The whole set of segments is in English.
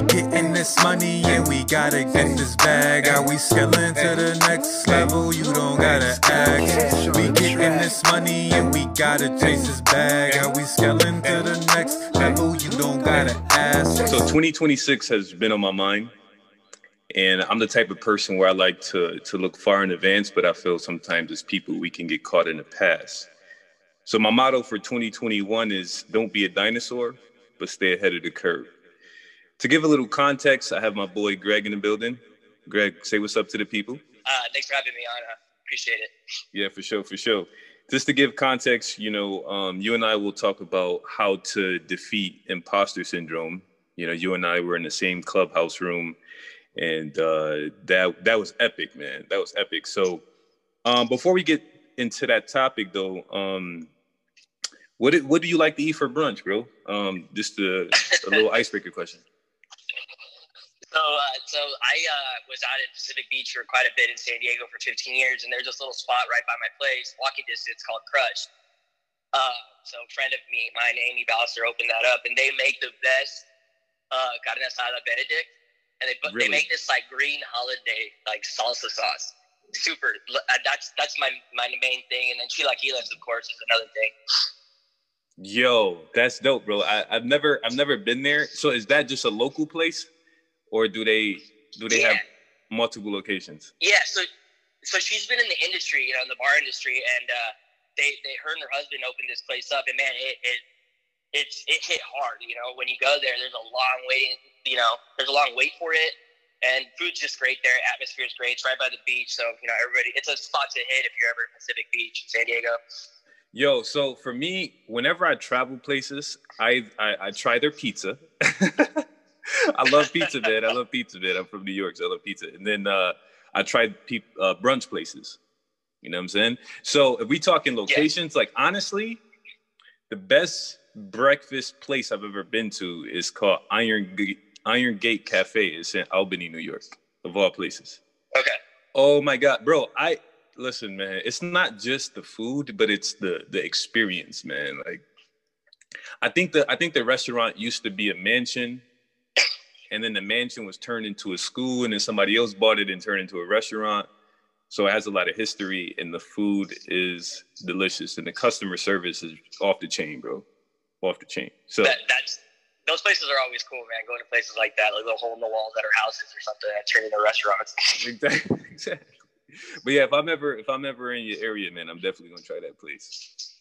We getting this money and we gotta get this bag. Are we scaling to the next level? You don't gotta ask. We getting this money and we gotta chase this bag. Are we scaling to the next level? You don't gotta ask. So 2026 has been on my mind. And I'm the type of person where I like to to look far in advance, but I feel sometimes as people we can get caught in the past. So my motto for 2021 is don't be a dinosaur, but stay ahead of the curve. To give a little context, I have my boy Greg in the building. Greg, say what's up to the people. Uh, thanks for having me on. I appreciate it. Yeah, for sure, for sure. Just to give context, you know, um, you and I will talk about how to defeat imposter syndrome. You know, you and I were in the same clubhouse room, and uh, that that was epic, man. That was epic. So, um, before we get into that topic, though, um, what do, what do you like to eat for brunch, bro? Um, just a, a little icebreaker question. So, uh, so I uh, was out at Pacific Beach for quite a bit in San Diego for 15 years, and there's this little spot right by my place, walking distance, called Crush. Uh, so, a friend of me, mine, Amy Ballister, opened that up, and they make the best uh, carne asada Benedict, and they really? they make this like green holiday like salsa sauce. Super. Uh, that's that's my my main thing, and then chilaquiles, of course, is another thing. Yo, that's dope, bro. I, have never I've never been there. So is that just a local place? Or do they do they yeah. have multiple locations? Yeah, so so she's been in the industry, you know, in the bar industry, and uh, they they her and her husband opened this place up, and man, it it it's it hit hard. You know, when you go there, there's a long waiting. You know, there's a long wait for it, and food's just great there. Atmosphere is great. It's right by the beach, so you know everybody. It's a spot to hit if you're ever in Pacific Beach, San Diego. Yo, so for me, whenever I travel places, I I, I try their pizza. I love pizza, man. I love pizza, man. I'm from New York, so I love pizza. And then uh, I tried pe- uh, brunch places. You know what I'm saying? So if we talk in locations, yeah. like honestly, the best breakfast place I've ever been to is called Iron G- Iron Gate Cafe. It's in Albany, New York, of all places. Okay. Oh my God, bro! I listen, man. It's not just the food, but it's the the experience, man. Like, I think the I think the restaurant used to be a mansion and then the mansion was turned into a school and then somebody else bought it and turned into a restaurant. So it has a lot of history and the food is delicious and the customer service is off the chain bro. Off the chain. So that, that's those places are always cool man going to places like that like little hole in the walls that are houses or something that turn into restaurants. Exactly. Exactly but yeah if i'm ever if i'm ever in your area man i'm definitely gonna try that place.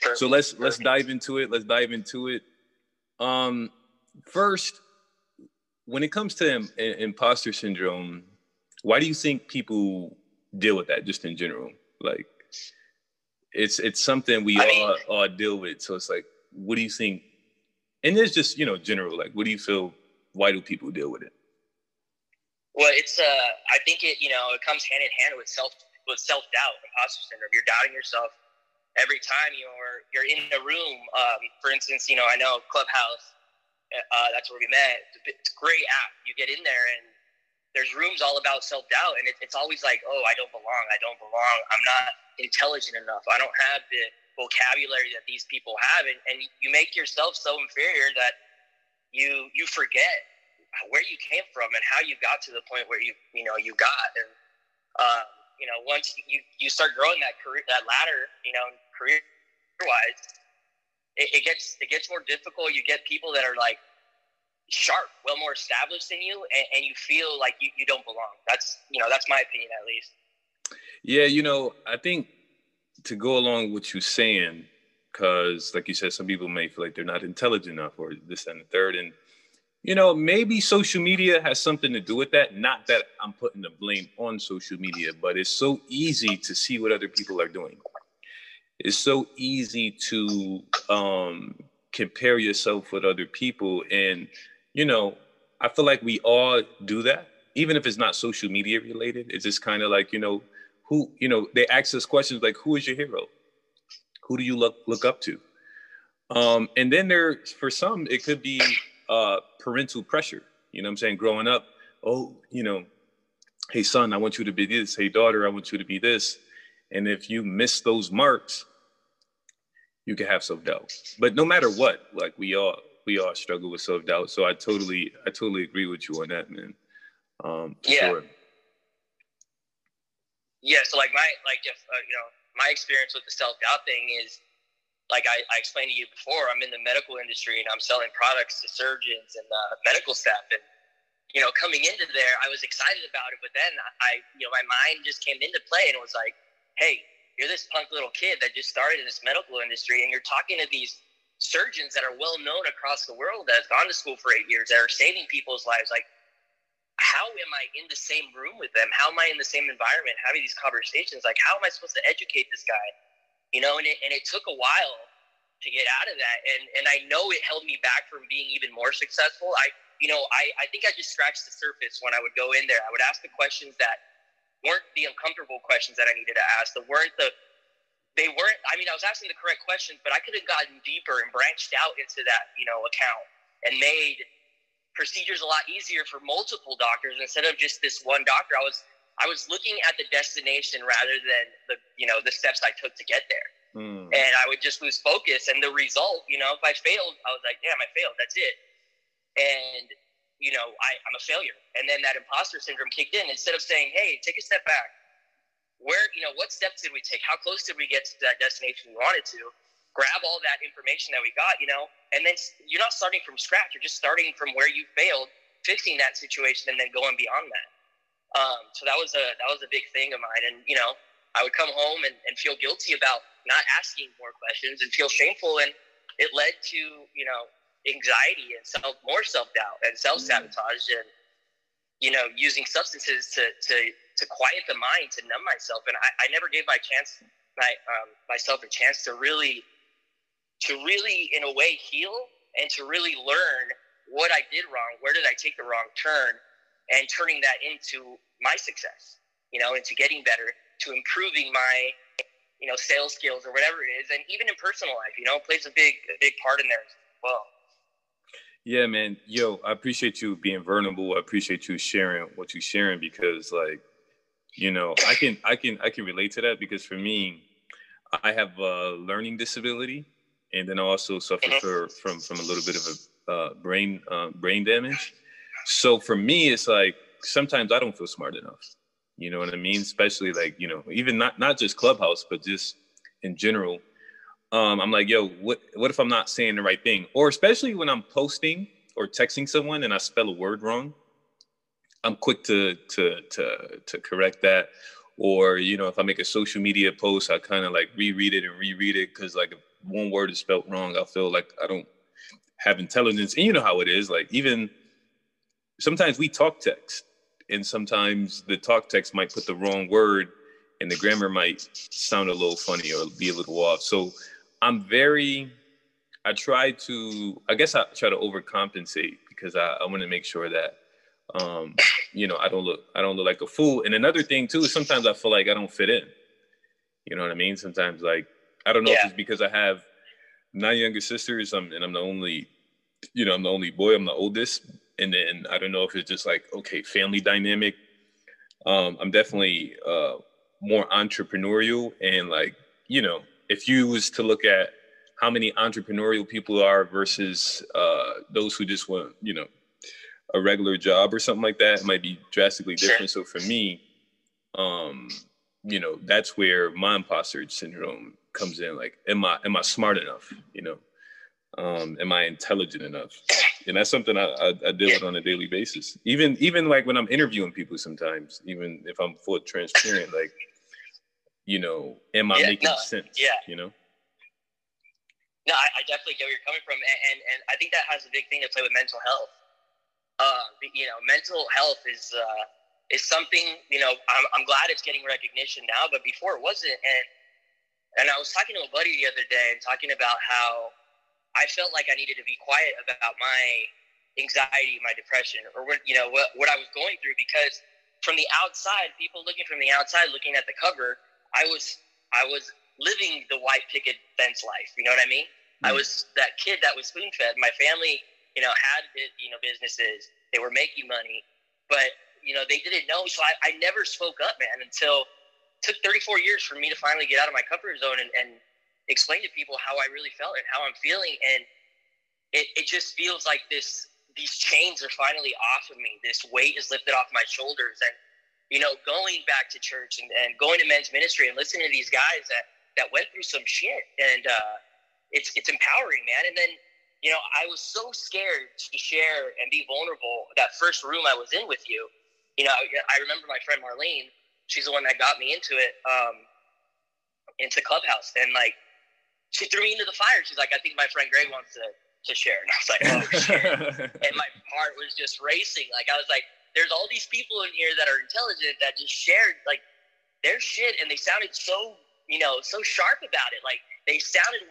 Perfect. so let's let's dive into it. Let's dive into it. Um first when it comes to Im- imposter syndrome, why do you think people deal with that just in general? Like, it's it's something we I all mean, all deal with. So it's like, what do you think? And it's just you know general. Like, what do you feel? Why do people deal with it? Well, it's uh, I think it you know it comes hand in hand with self with self doubt, imposter syndrome. You're doubting yourself every time you're you're in a room. Um, for instance, you know I know Clubhouse uh, that's where we met. It's a great app. You get in there and there's rooms all about self doubt, and it, it's always like, oh, I don't belong. I don't belong. I'm not intelligent enough. I don't have the vocabulary that these people have, and, and you make yourself so inferior that you you forget where you came from and how you got to the point where you you know you got and uh, you know once you you start growing that career that ladder you know career wise it, it gets it gets more difficult. You get people that are like sharp, well more established than you, and, and you feel like you, you don't belong. That's you know that's my opinion at least. Yeah, you know, I think to go along with you saying, because like you said, some people may feel like they're not intelligent enough or this and the third, and you know, maybe social media has something to do with that. Not that I'm putting the blame on social media, but it's so easy to see what other people are doing it's so easy to um, compare yourself with other people and you know i feel like we all do that even if it's not social media related. It's just kind of like you know who you know they ask us questions like who is your hero? Who do you look look up to? Um, and then there for some it could be uh, parental pressure you know i'm saying? Growing up oh you know hey son i want you to be this. Hey daughter i want you to be this. And if you miss those marks, you can have self doubt. But no matter what, like we all we all struggle with self doubt. So I totally I totally agree with you on that, man. Um, yeah. Sure. Yeah. So like my like if uh, you know my experience with the self doubt thing is like I, I, explained to you before, I'm in the medical industry and I'm selling products to surgeons and uh, medical staff. And, you know, coming into there, I was excited about it. But then I, you know, my mind just came into play and was like, hey, you're this punk little kid that just started in this medical industry and you're talking to these surgeons that are well known across the world that have gone to school for eight years that are saving people's lives. Like, how am I in the same room with them? How am I in the same environment having these conversations? Like, how am I supposed to educate this guy? you know, and it, and it took a while to get out of that. And, and I know it held me back from being even more successful. I, you know, I, I think I just scratched the surface when I would go in there. I would ask the questions that weren't the uncomfortable questions that I needed to ask, that weren't the, they weren't, I mean, I was asking the correct questions, but I could have gotten deeper and branched out into that, you know, account and made procedures a lot easier for multiple doctors instead of just this one doctor. I was, I was looking at the destination rather than the you know the steps I took to get there. Mm. And I would just lose focus. And the result, you know, if I failed, I was like, damn, I failed. That's it. And you know, I, I'm a failure. And then that imposter syndrome kicked in. Instead of saying, hey, take a step back. Where, you know, what steps did we take? How close did we get to that destination we wanted to? Grab all that information that we got, you know, and then you're not starting from scratch. You're just starting from where you failed, fixing that situation, and then going beyond that. Um, so that was a that was a big thing of mine, and you know, I would come home and, and feel guilty about not asking more questions and feel shameful, and it led to you know anxiety and self more self doubt and self sabotage and you know using substances to to to quiet the mind to numb myself, and I, I never gave my chance my um, myself a chance to really to really in a way heal and to really learn what I did wrong, where did I take the wrong turn, and turning that into my success, you know, into getting better, to improving my, you know, sales skills or whatever it is, and even in personal life, you know, plays a big, a big part in there as well. Yeah, man. Yo, I appreciate you being vulnerable. I appreciate you sharing what you're sharing because, like, you know, I can, I can, I can relate to that because for me, I have a learning disability, and then I also suffer mm-hmm. for, from from a little bit of a uh, brain uh, brain damage. So for me, it's like sometimes I don't feel smart enough. You know what I mean? Especially like, you know, even not not just Clubhouse, but just in general. Um, I'm like, yo, what what if I'm not saying the right thing? Or especially when I'm posting or texting someone and I spell a word wrong, I'm quick to to to to correct that. Or, you know, if I make a social media post, I kind of like reread it and reread it because like if one word is spelled wrong, I feel like I don't have intelligence. And you know how it is. Like even sometimes we talk text and sometimes the talk text might put the wrong word and the grammar might sound a little funny or be a little off. So I'm very, I try to, I guess I try to overcompensate because I, I want to make sure that, um, you know, I don't look, I don't look like a fool. And another thing too is sometimes I feel like I don't fit in. You know what I mean? Sometimes like, I don't know yeah. if it's because I have nine younger sisters I'm, and I'm the only, you know, I'm the only boy, I'm the oldest, and then I don't know if it's just like okay, family dynamic. Um, I'm definitely uh, more entrepreneurial, and like you know, if you was to look at how many entrepreneurial people are versus uh, those who just want you know a regular job or something like that, it might be drastically different. So for me, um, you know, that's where my imposter syndrome comes in. Like, am I am I smart enough? You know, um, am I intelligent enough? And that's something I, I, I deal with on a daily basis. Even even like when I'm interviewing people, sometimes even if I'm full transparent, like you know, am I yeah, making no, sense? Yeah, you know. No, I, I, definitely get where you're coming from, and, and, and I think that has a big thing to play with mental health. Uh, you know, mental health is uh, is something. You know, I'm, I'm glad it's getting recognition now, but before it wasn't. And and I was talking to a buddy the other day and talking about how I felt like I needed to be quiet about my anxiety, my depression, or what you know what what I was going through because from the outside, people looking from the outside, looking at the cover, I was I was living the white picket fence life. You know what I mean? Mm-hmm. I mm. was that kid that was spoon fed. My family, you know, had you know businesses. They were making money, but you know they didn't know. So I, I never spoke up, man, until took 34 years for me to finally get out of my comfort zone and, and explain to people how I really felt and how I'm feeling. And it, it just feels like this these chains are finally off of me. This weight is lifted off my shoulders. And, you know, going back to church and, and going to men's ministry and listening to these guys that, that went through some shit. And uh, it's, it's empowering, man. And then, you know, I was so scared to share and be vulnerable. That first room I was in with you, you know, I remember my friend Marlene, she's the one that got me into it, um, into Clubhouse. And like, she threw me into the fire. She's like, I think my friend Greg wants to to share. And I was like, oh shit. and my heart was just racing. Like I was like, there's all these people in here that are intelligent that just shared like their shit and they sounded so, you know, so sharp about it. Like they sounded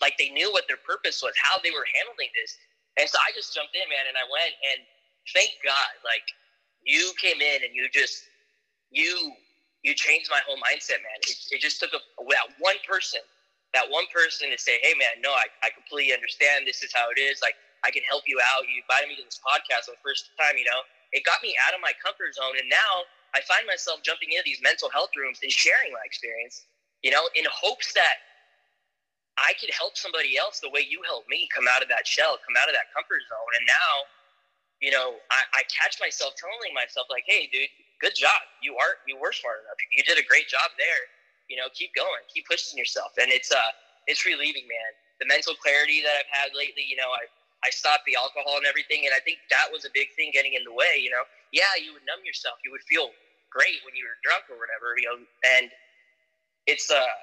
like they knew what their purpose was, how they were handling this. And so I just jumped in, man, and I went and thank God, like you came in and you just, you, you changed my whole mindset, man. It, it just took a, that one person that one person to say, hey man, no, I, I completely understand. This is how it is. Like I can help you out. You invited me to this podcast for the first time, you know, it got me out of my comfort zone. And now I find myself jumping into these mental health rooms and sharing my experience, you know, in hopes that I could help somebody else the way you helped me come out of that shell, come out of that comfort zone. And now, you know, I, I catch myself telling myself like, Hey dude, good job. You are, you were smart enough. You did a great job there you know, keep going, keep pushing yourself. And it's uh it's relieving, man. The mental clarity that I've had lately, you know, I I stopped the alcohol and everything, and I think that was a big thing getting in the way. You know, yeah, you would numb yourself, you would feel great when you were drunk or whatever, you know, and it's uh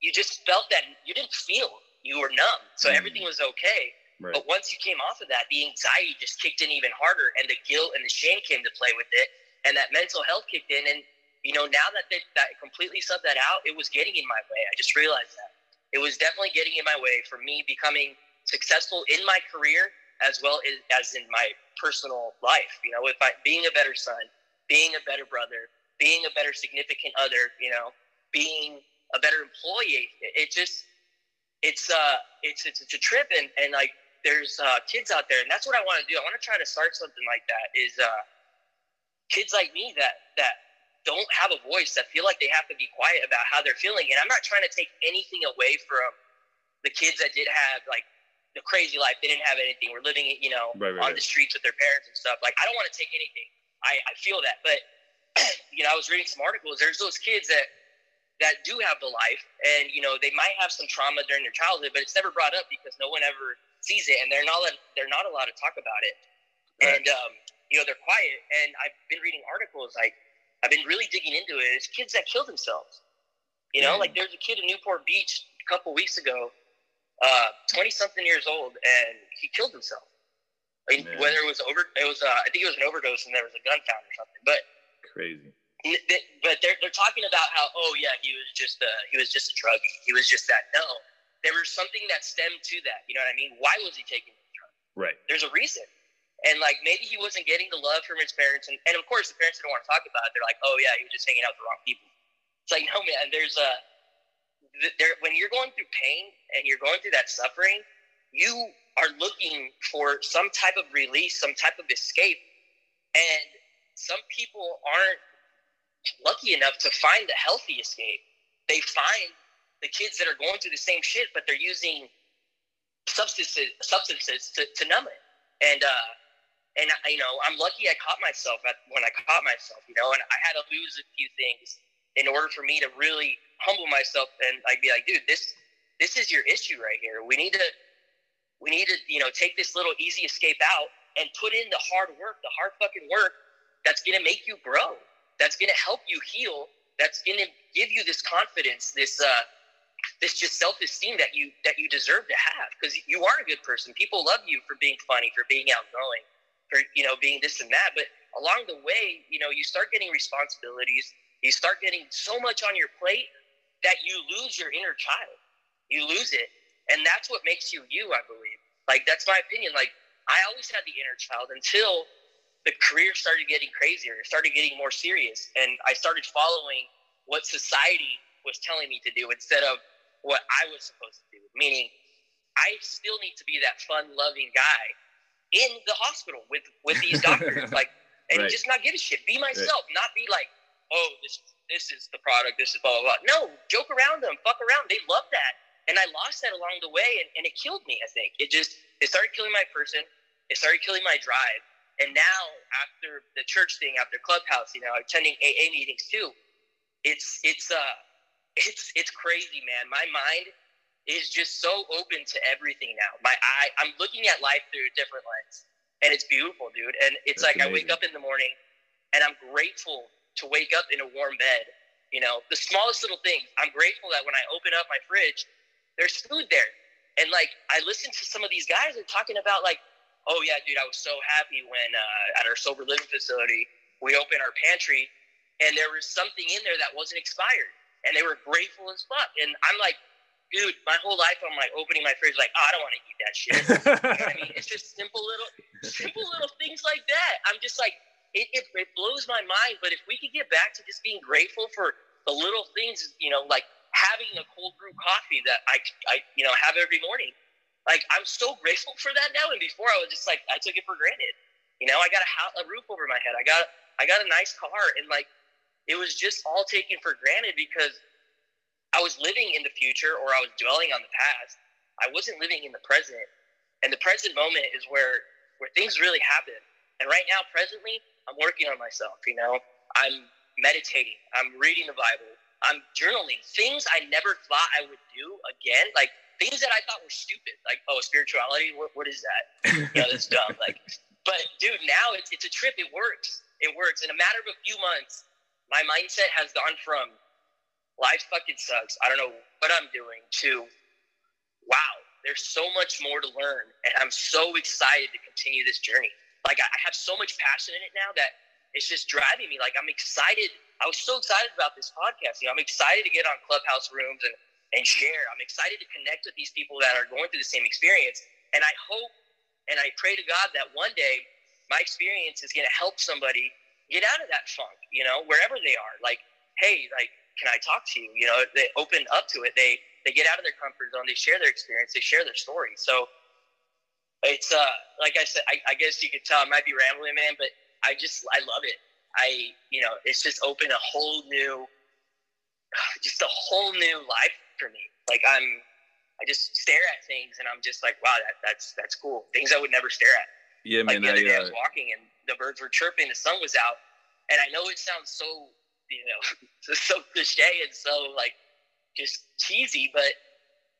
you just felt that you didn't feel you were numb, so mm. everything was okay. Right. But once you came off of that, the anxiety just kicked in even harder, and the guilt and the shame came to play with it, and that mental health kicked in, and you know, now that they that completely subbed that out, it was getting in my way. I just realized that it was definitely getting in my way for me becoming successful in my career as well as, in my personal life. You know, with my, being a better son, being a better brother, being a better significant other, you know, being a better employee. It, just, it's uh, it's it's, it's a trip, and and like there's uh, kids out there, and that's what I want to do. I want to try to start something like that. Is uh, kids like me that that don't have a voice that feel like they have to be quiet about how they're feeling. And I'm not trying to take anything away from the kids that did have like the crazy life. They didn't have anything. We're living, you know, right, right, on right. the streets with their parents and stuff. Like I don't want to take anything. I, I feel that, but you know, I was reading some articles. There's those kids that that do have the life, and you know, they might have some trauma during their childhood, but it's never brought up because no one ever sees it, and they're not they're not allowed to talk about it. And um, you know, they're quiet. And I've been reading articles like I've been really digging into it. it is kids that kill themselves. You know, mm. like there's a kid in Newport Beach a couple weeks ago, twenty uh, something years old, and he killed himself. I mean, whether it was over, it was uh, I think it was an overdose, and there was a gun found or something. But crazy. But they're they're talking about how oh yeah he was just a he was just a druggie he was just that no there was something that stemmed to that you know what I mean why was he taking the drug right there's a reason and like maybe he wasn't getting the love from his parents, and, and of course the parents didn't want to talk about it. They're like, oh yeah, he was just hanging out with the wrong people. It's like no man, there's a there when you're going through pain and you're going through that suffering, you are looking for some type of release, some type of escape, and some people aren't lucky enough to find the healthy escape. They find the kids that are going through the same shit, but they're using substances substances to, to numb it. And uh, and you know, I'm lucky I caught myself at when I caught myself, you know, and I had to lose a few things in order for me to really humble myself and I'd be like, dude, this this is your issue right here. We need to we need to, you know, take this little easy escape out and put in the hard work, the hard fucking work that's gonna make you grow, that's gonna help you heal, that's gonna give you this confidence, this uh this just self-esteem that you that you deserve to have because you are a good person. People love you for being funny, for being outgoing for you know being this and that but along the way you know you start getting responsibilities you start getting so much on your plate that you lose your inner child you lose it and that's what makes you you i believe like that's my opinion like i always had the inner child until the career started getting crazier it started getting more serious and i started following what society was telling me to do instead of what i was supposed to do meaning i still need to be that fun loving guy in the hospital with with these doctors, like, and right. just not give a shit. Be myself, right. not be like, oh, this this is the product, this is blah blah blah. No, joke around them, fuck around. They love that. and I lost that along the way, and, and it killed me. I think it just it started killing my person. It started killing my drive. And now, after the church thing, after Clubhouse, you know, attending AA meetings too, it's it's uh it's it's crazy, man. My mind is just so open to everything now. My eye, I'm looking at life through a different lens, and it's beautiful, dude. And it's That's like amazing. I wake up in the morning, and I'm grateful to wake up in a warm bed. You know, the smallest little things. I'm grateful that when I open up my fridge, there's food there. And like I listen to some of these guys are talking about like, oh yeah, dude, I was so happy when uh, at our sober living facility we opened our pantry and there was something in there that wasn't expired, and they were grateful as fuck. And I'm like, dude, my whole life I'm like opening my fridge like, oh, I don't want to eat that shit. I mean, it's just simple little, simple little things like that. I'm just like, it, it, it blows my mind. But if we could get back to just being grateful for the little things, you know, like having a cold brew coffee that I, I, you know, have every morning. Like I'm so grateful for that now. And before I was just like, I took it for granted. You know, I got a, a roof over my head. I got, I got a nice car, and like, it was just all taken for granted because I was living in the future or I was dwelling on the past. I wasn't living in the present. And the present moment is where where things really happen. And right now, presently, I'm working on myself, you know. I'm meditating, I'm reading the Bible, I'm journaling things I never thought I would do again, like things that I thought were stupid, like oh, spirituality, what, what is that? you know, that's dumb. Like, but dude, now it's it's a trip. It works. It works. In a matter of a few months, my mindset has gone from life fucking sucks. I don't know what I'm doing to wow, there's so much more to learn. And I'm so excited to continue this journey. Like I have so much passion in it now that it's just driving me. Like I'm excited. I was so excited about this podcast. You know, I'm excited to get on clubhouse rooms and, and share. I'm excited to connect with these people that are going through the same experience. And I hope and I pray to God that one day my experience is going to help somebody get out of that funk, you know, wherever they are. Like, hey, like, can I talk to you? You know, they open up to it. They they get out of their comfort zone. They share their experience. They share their story. So it's uh like I said, I, I guess you could tell I might be rambling, man, but I just I love it. I you know, it's just opened a whole new, just a whole new life for me. Like I'm, I just stare at things and I'm just like, wow, that that's that's cool. Things I would never stare at. Yeah, like man. The other I, day uh, I was walking and the birds were chirping, the sun was out, and I know it sounds so you know so cliche and so like just cheesy, but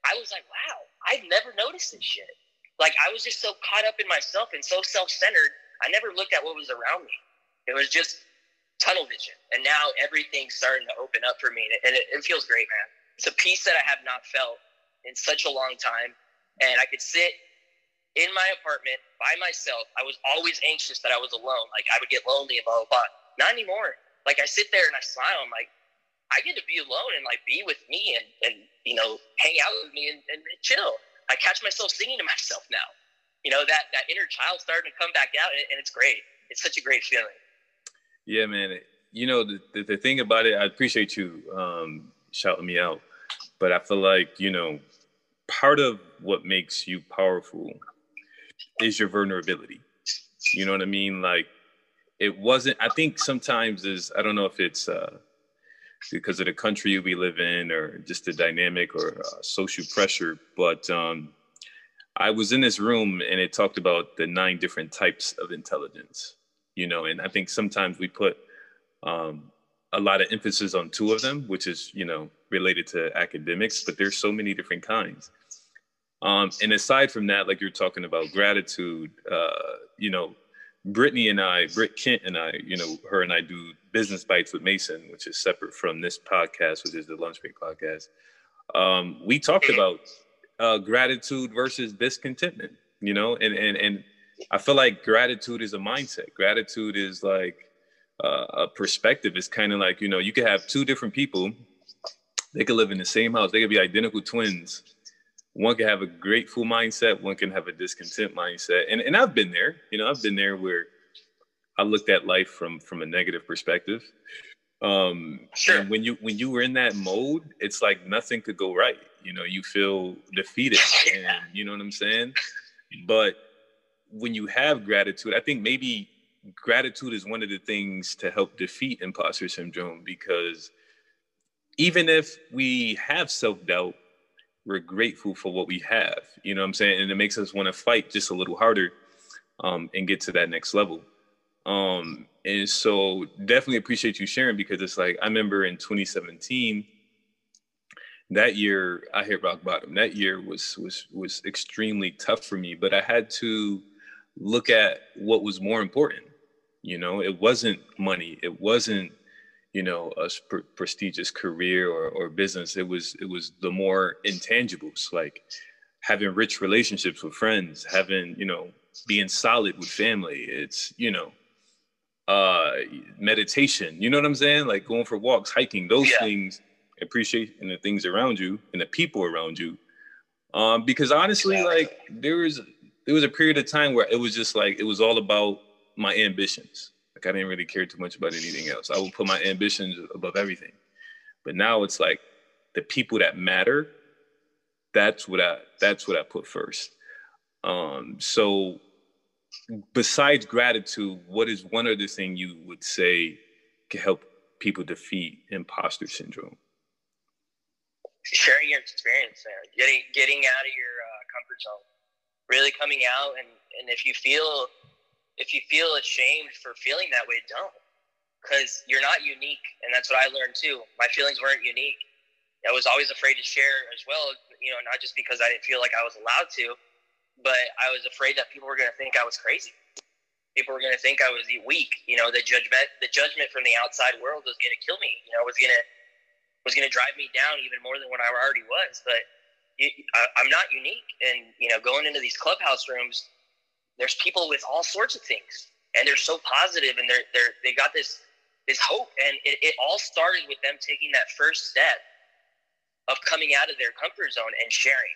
I was like, wow, I've never noticed this shit. Like I was just so caught up in myself and so self-centered, I never looked at what was around me. It was just tunnel vision, and now everything's starting to open up for me, and it, it feels great, man. It's a peace that I have not felt in such a long time, and I could sit in my apartment by myself. I was always anxious that I was alone. Like I would get lonely and blah, blah, blah. Not anymore. Like I sit there and I smile. I'm like, I get to be alone and like be with me and, and you know, hang out with me and, and chill. I catch myself singing to myself now. You know, that, that inner child starting to come back out and, it's great. It's such a great feeling. Yeah, man. You know, the, the, the thing about it, I appreciate you um, shouting me out, but I feel like, you know, part of what makes you powerful is your vulnerability. You know what I mean? Like it wasn't. I think sometimes is I don't know if it's uh, because of the country we live in or just the dynamic or uh, social pressure, but um, I was in this room and it talked about the nine different types of intelligence. You know, and I think sometimes we put um, a lot of emphasis on two of them, which is you know related to academics, but there's so many different kinds. Um, and aside from that, like you're talking about gratitude, uh, you know, Brittany and I, Britt Kent and I, you know, her and I do business bites with Mason, which is separate from this podcast, which is the lunch break podcast. Um, we talked about uh, gratitude versus discontentment, you know, and and and I feel like gratitude is a mindset. Gratitude is like uh, a perspective. It's kind of like you know, you could have two different people. They could live in the same house. They could be identical twins one can have a grateful mindset, one can have a discontent mindset. And and I've been there, you know, I've been there where I looked at life from from a negative perspective. Um sure. when you when you were in that mode, it's like nothing could go right. You know, you feel defeated and you know what I'm saying? But when you have gratitude, I think maybe gratitude is one of the things to help defeat imposter syndrome because even if we have self-doubt we're grateful for what we have. You know what I'm saying? And it makes us want to fight just a little harder um, and get to that next level. Um, and so definitely appreciate you sharing because it's like I remember in 2017 that year I hit rock bottom. That year was was was extremely tough for me, but I had to look at what was more important. You know, it wasn't money. It wasn't you know a pr- prestigious career or, or business. It was it was the more intangibles like having rich relationships with friends, having you know being solid with family. It's you know uh meditation you know what i'm saying like going for walks hiking those yeah. things appreciating the things around you and the people around you um because honestly like there was there was a period of time where it was just like it was all about my ambitions like i didn't really care too much about anything else i would put my ambitions above everything but now it's like the people that matter that's what i that's what i put first um so besides gratitude, what is one other thing you would say can help people defeat imposter syndrome? Sharing your experience, man. Getting getting out of your uh, comfort zone, really coming out, and and if you feel if you feel ashamed for feeling that way, don't, because you're not unique, and that's what I learned too. My feelings weren't unique. I was always afraid to share as well. You know, not just because I didn't feel like I was allowed to, but I was afraid that people were going to think I was crazy. People were going to think I was weak. You know, the judgment, the judgment from the outside world was going to kill me. You know, was going to was going to drive me down even more than what I already was. But I, I'm not unique, and you know, going into these clubhouse rooms, there's people with all sorts of things, and they're so positive, and they're they're they got this this hope, and it, it all started with them taking that first step of coming out of their comfort zone and sharing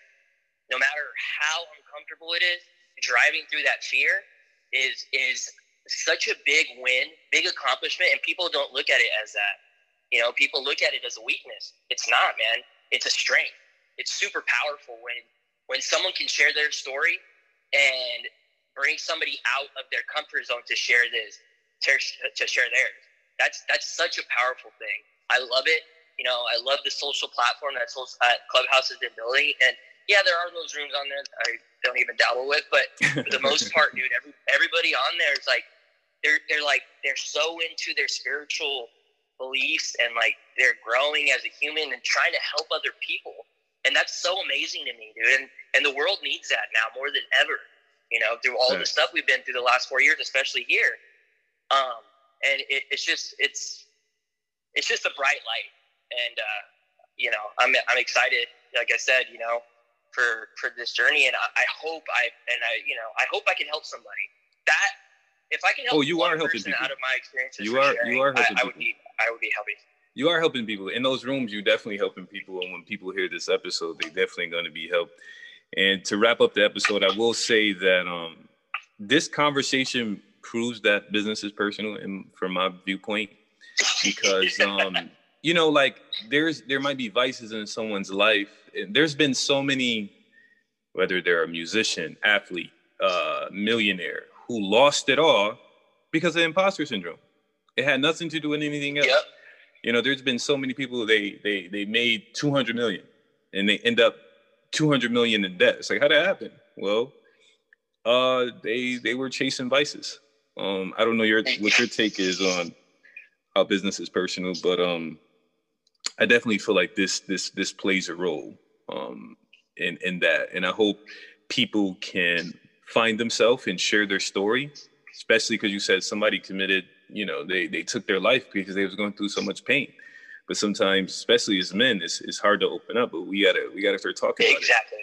no matter how uncomfortable it is, driving through that fear is is such a big win, big accomplishment, and people don't look at it as that. You know, people look at it as a weakness. It's not, man. It's a strength. It's super powerful when when someone can share their story and bring somebody out of their comfort zone to share this, to, to share theirs. That's that's such a powerful thing. I love it. You know, I love the social platform that uh, Clubhouse has been building, and yeah, there are those rooms on there I don't even dabble with, but for the most part, dude, every, everybody on there is like they're they're like they're so into their spiritual beliefs and like they're growing as a human and trying to help other people. And that's so amazing to me, dude. And and the world needs that now more than ever. You know, through all right. the stuff we've been through the last four years, especially here. Um, and it, it's just it's it's just a bright light. And uh, you know, I'm I'm excited. Like I said, you know, for for this journey, and I, I hope I and I you know I hope I can help somebody. That if I can help, oh, you are helping people. out of my experiences. You are sharing, you are helping I, I would be I would be helping. You are helping people in those rooms. You're definitely helping people, and when people hear this episode, they're definitely going to be helped. And to wrap up the episode, I will say that um, this conversation proves that business is personal, and from my viewpoint, because um, you know, like there's there might be vices in someone's life. And there's been so many, whether they're a musician, athlete, uh, millionaire, who lost it all because of imposter syndrome. It had nothing to do with anything else. Yep. You know, there's been so many people they they they made 200 million and they end up 200 million in debt. It's like how did that happen? Well, uh, they they were chasing vices. Um, I don't know your what your take is on how business is personal, but um, I definitely feel like this this this plays a role um, in in that, and I hope people can find themselves and share their story, especially because you said somebody committed, you know, they they took their life because they was going through so much pain. But sometimes, especially as men, it's, it's hard to open up. But we gotta we gotta start talking exactly.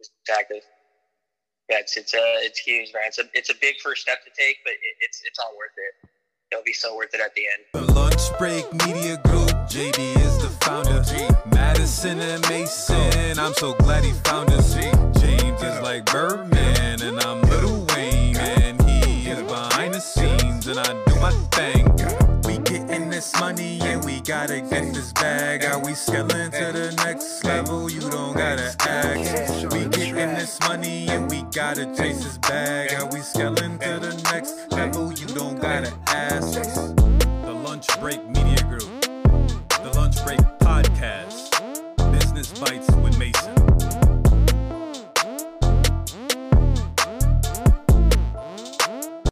Exactly. Yeah, it's it's uh, it's huge, man. It's a it's a big first step to take, but it, it's it's all worth it. It'll be so worth it at the end. Lunch break media group. JB is the founder. Madison and Mason. I'm so glad he found us. James is like Birdman, and I'm Lil this money and we gotta get this bag. Are we scaling to the next level? You don't gotta ask. We getting this money and we gotta chase this bag. Are we scaling to the next level? You don't gotta ask.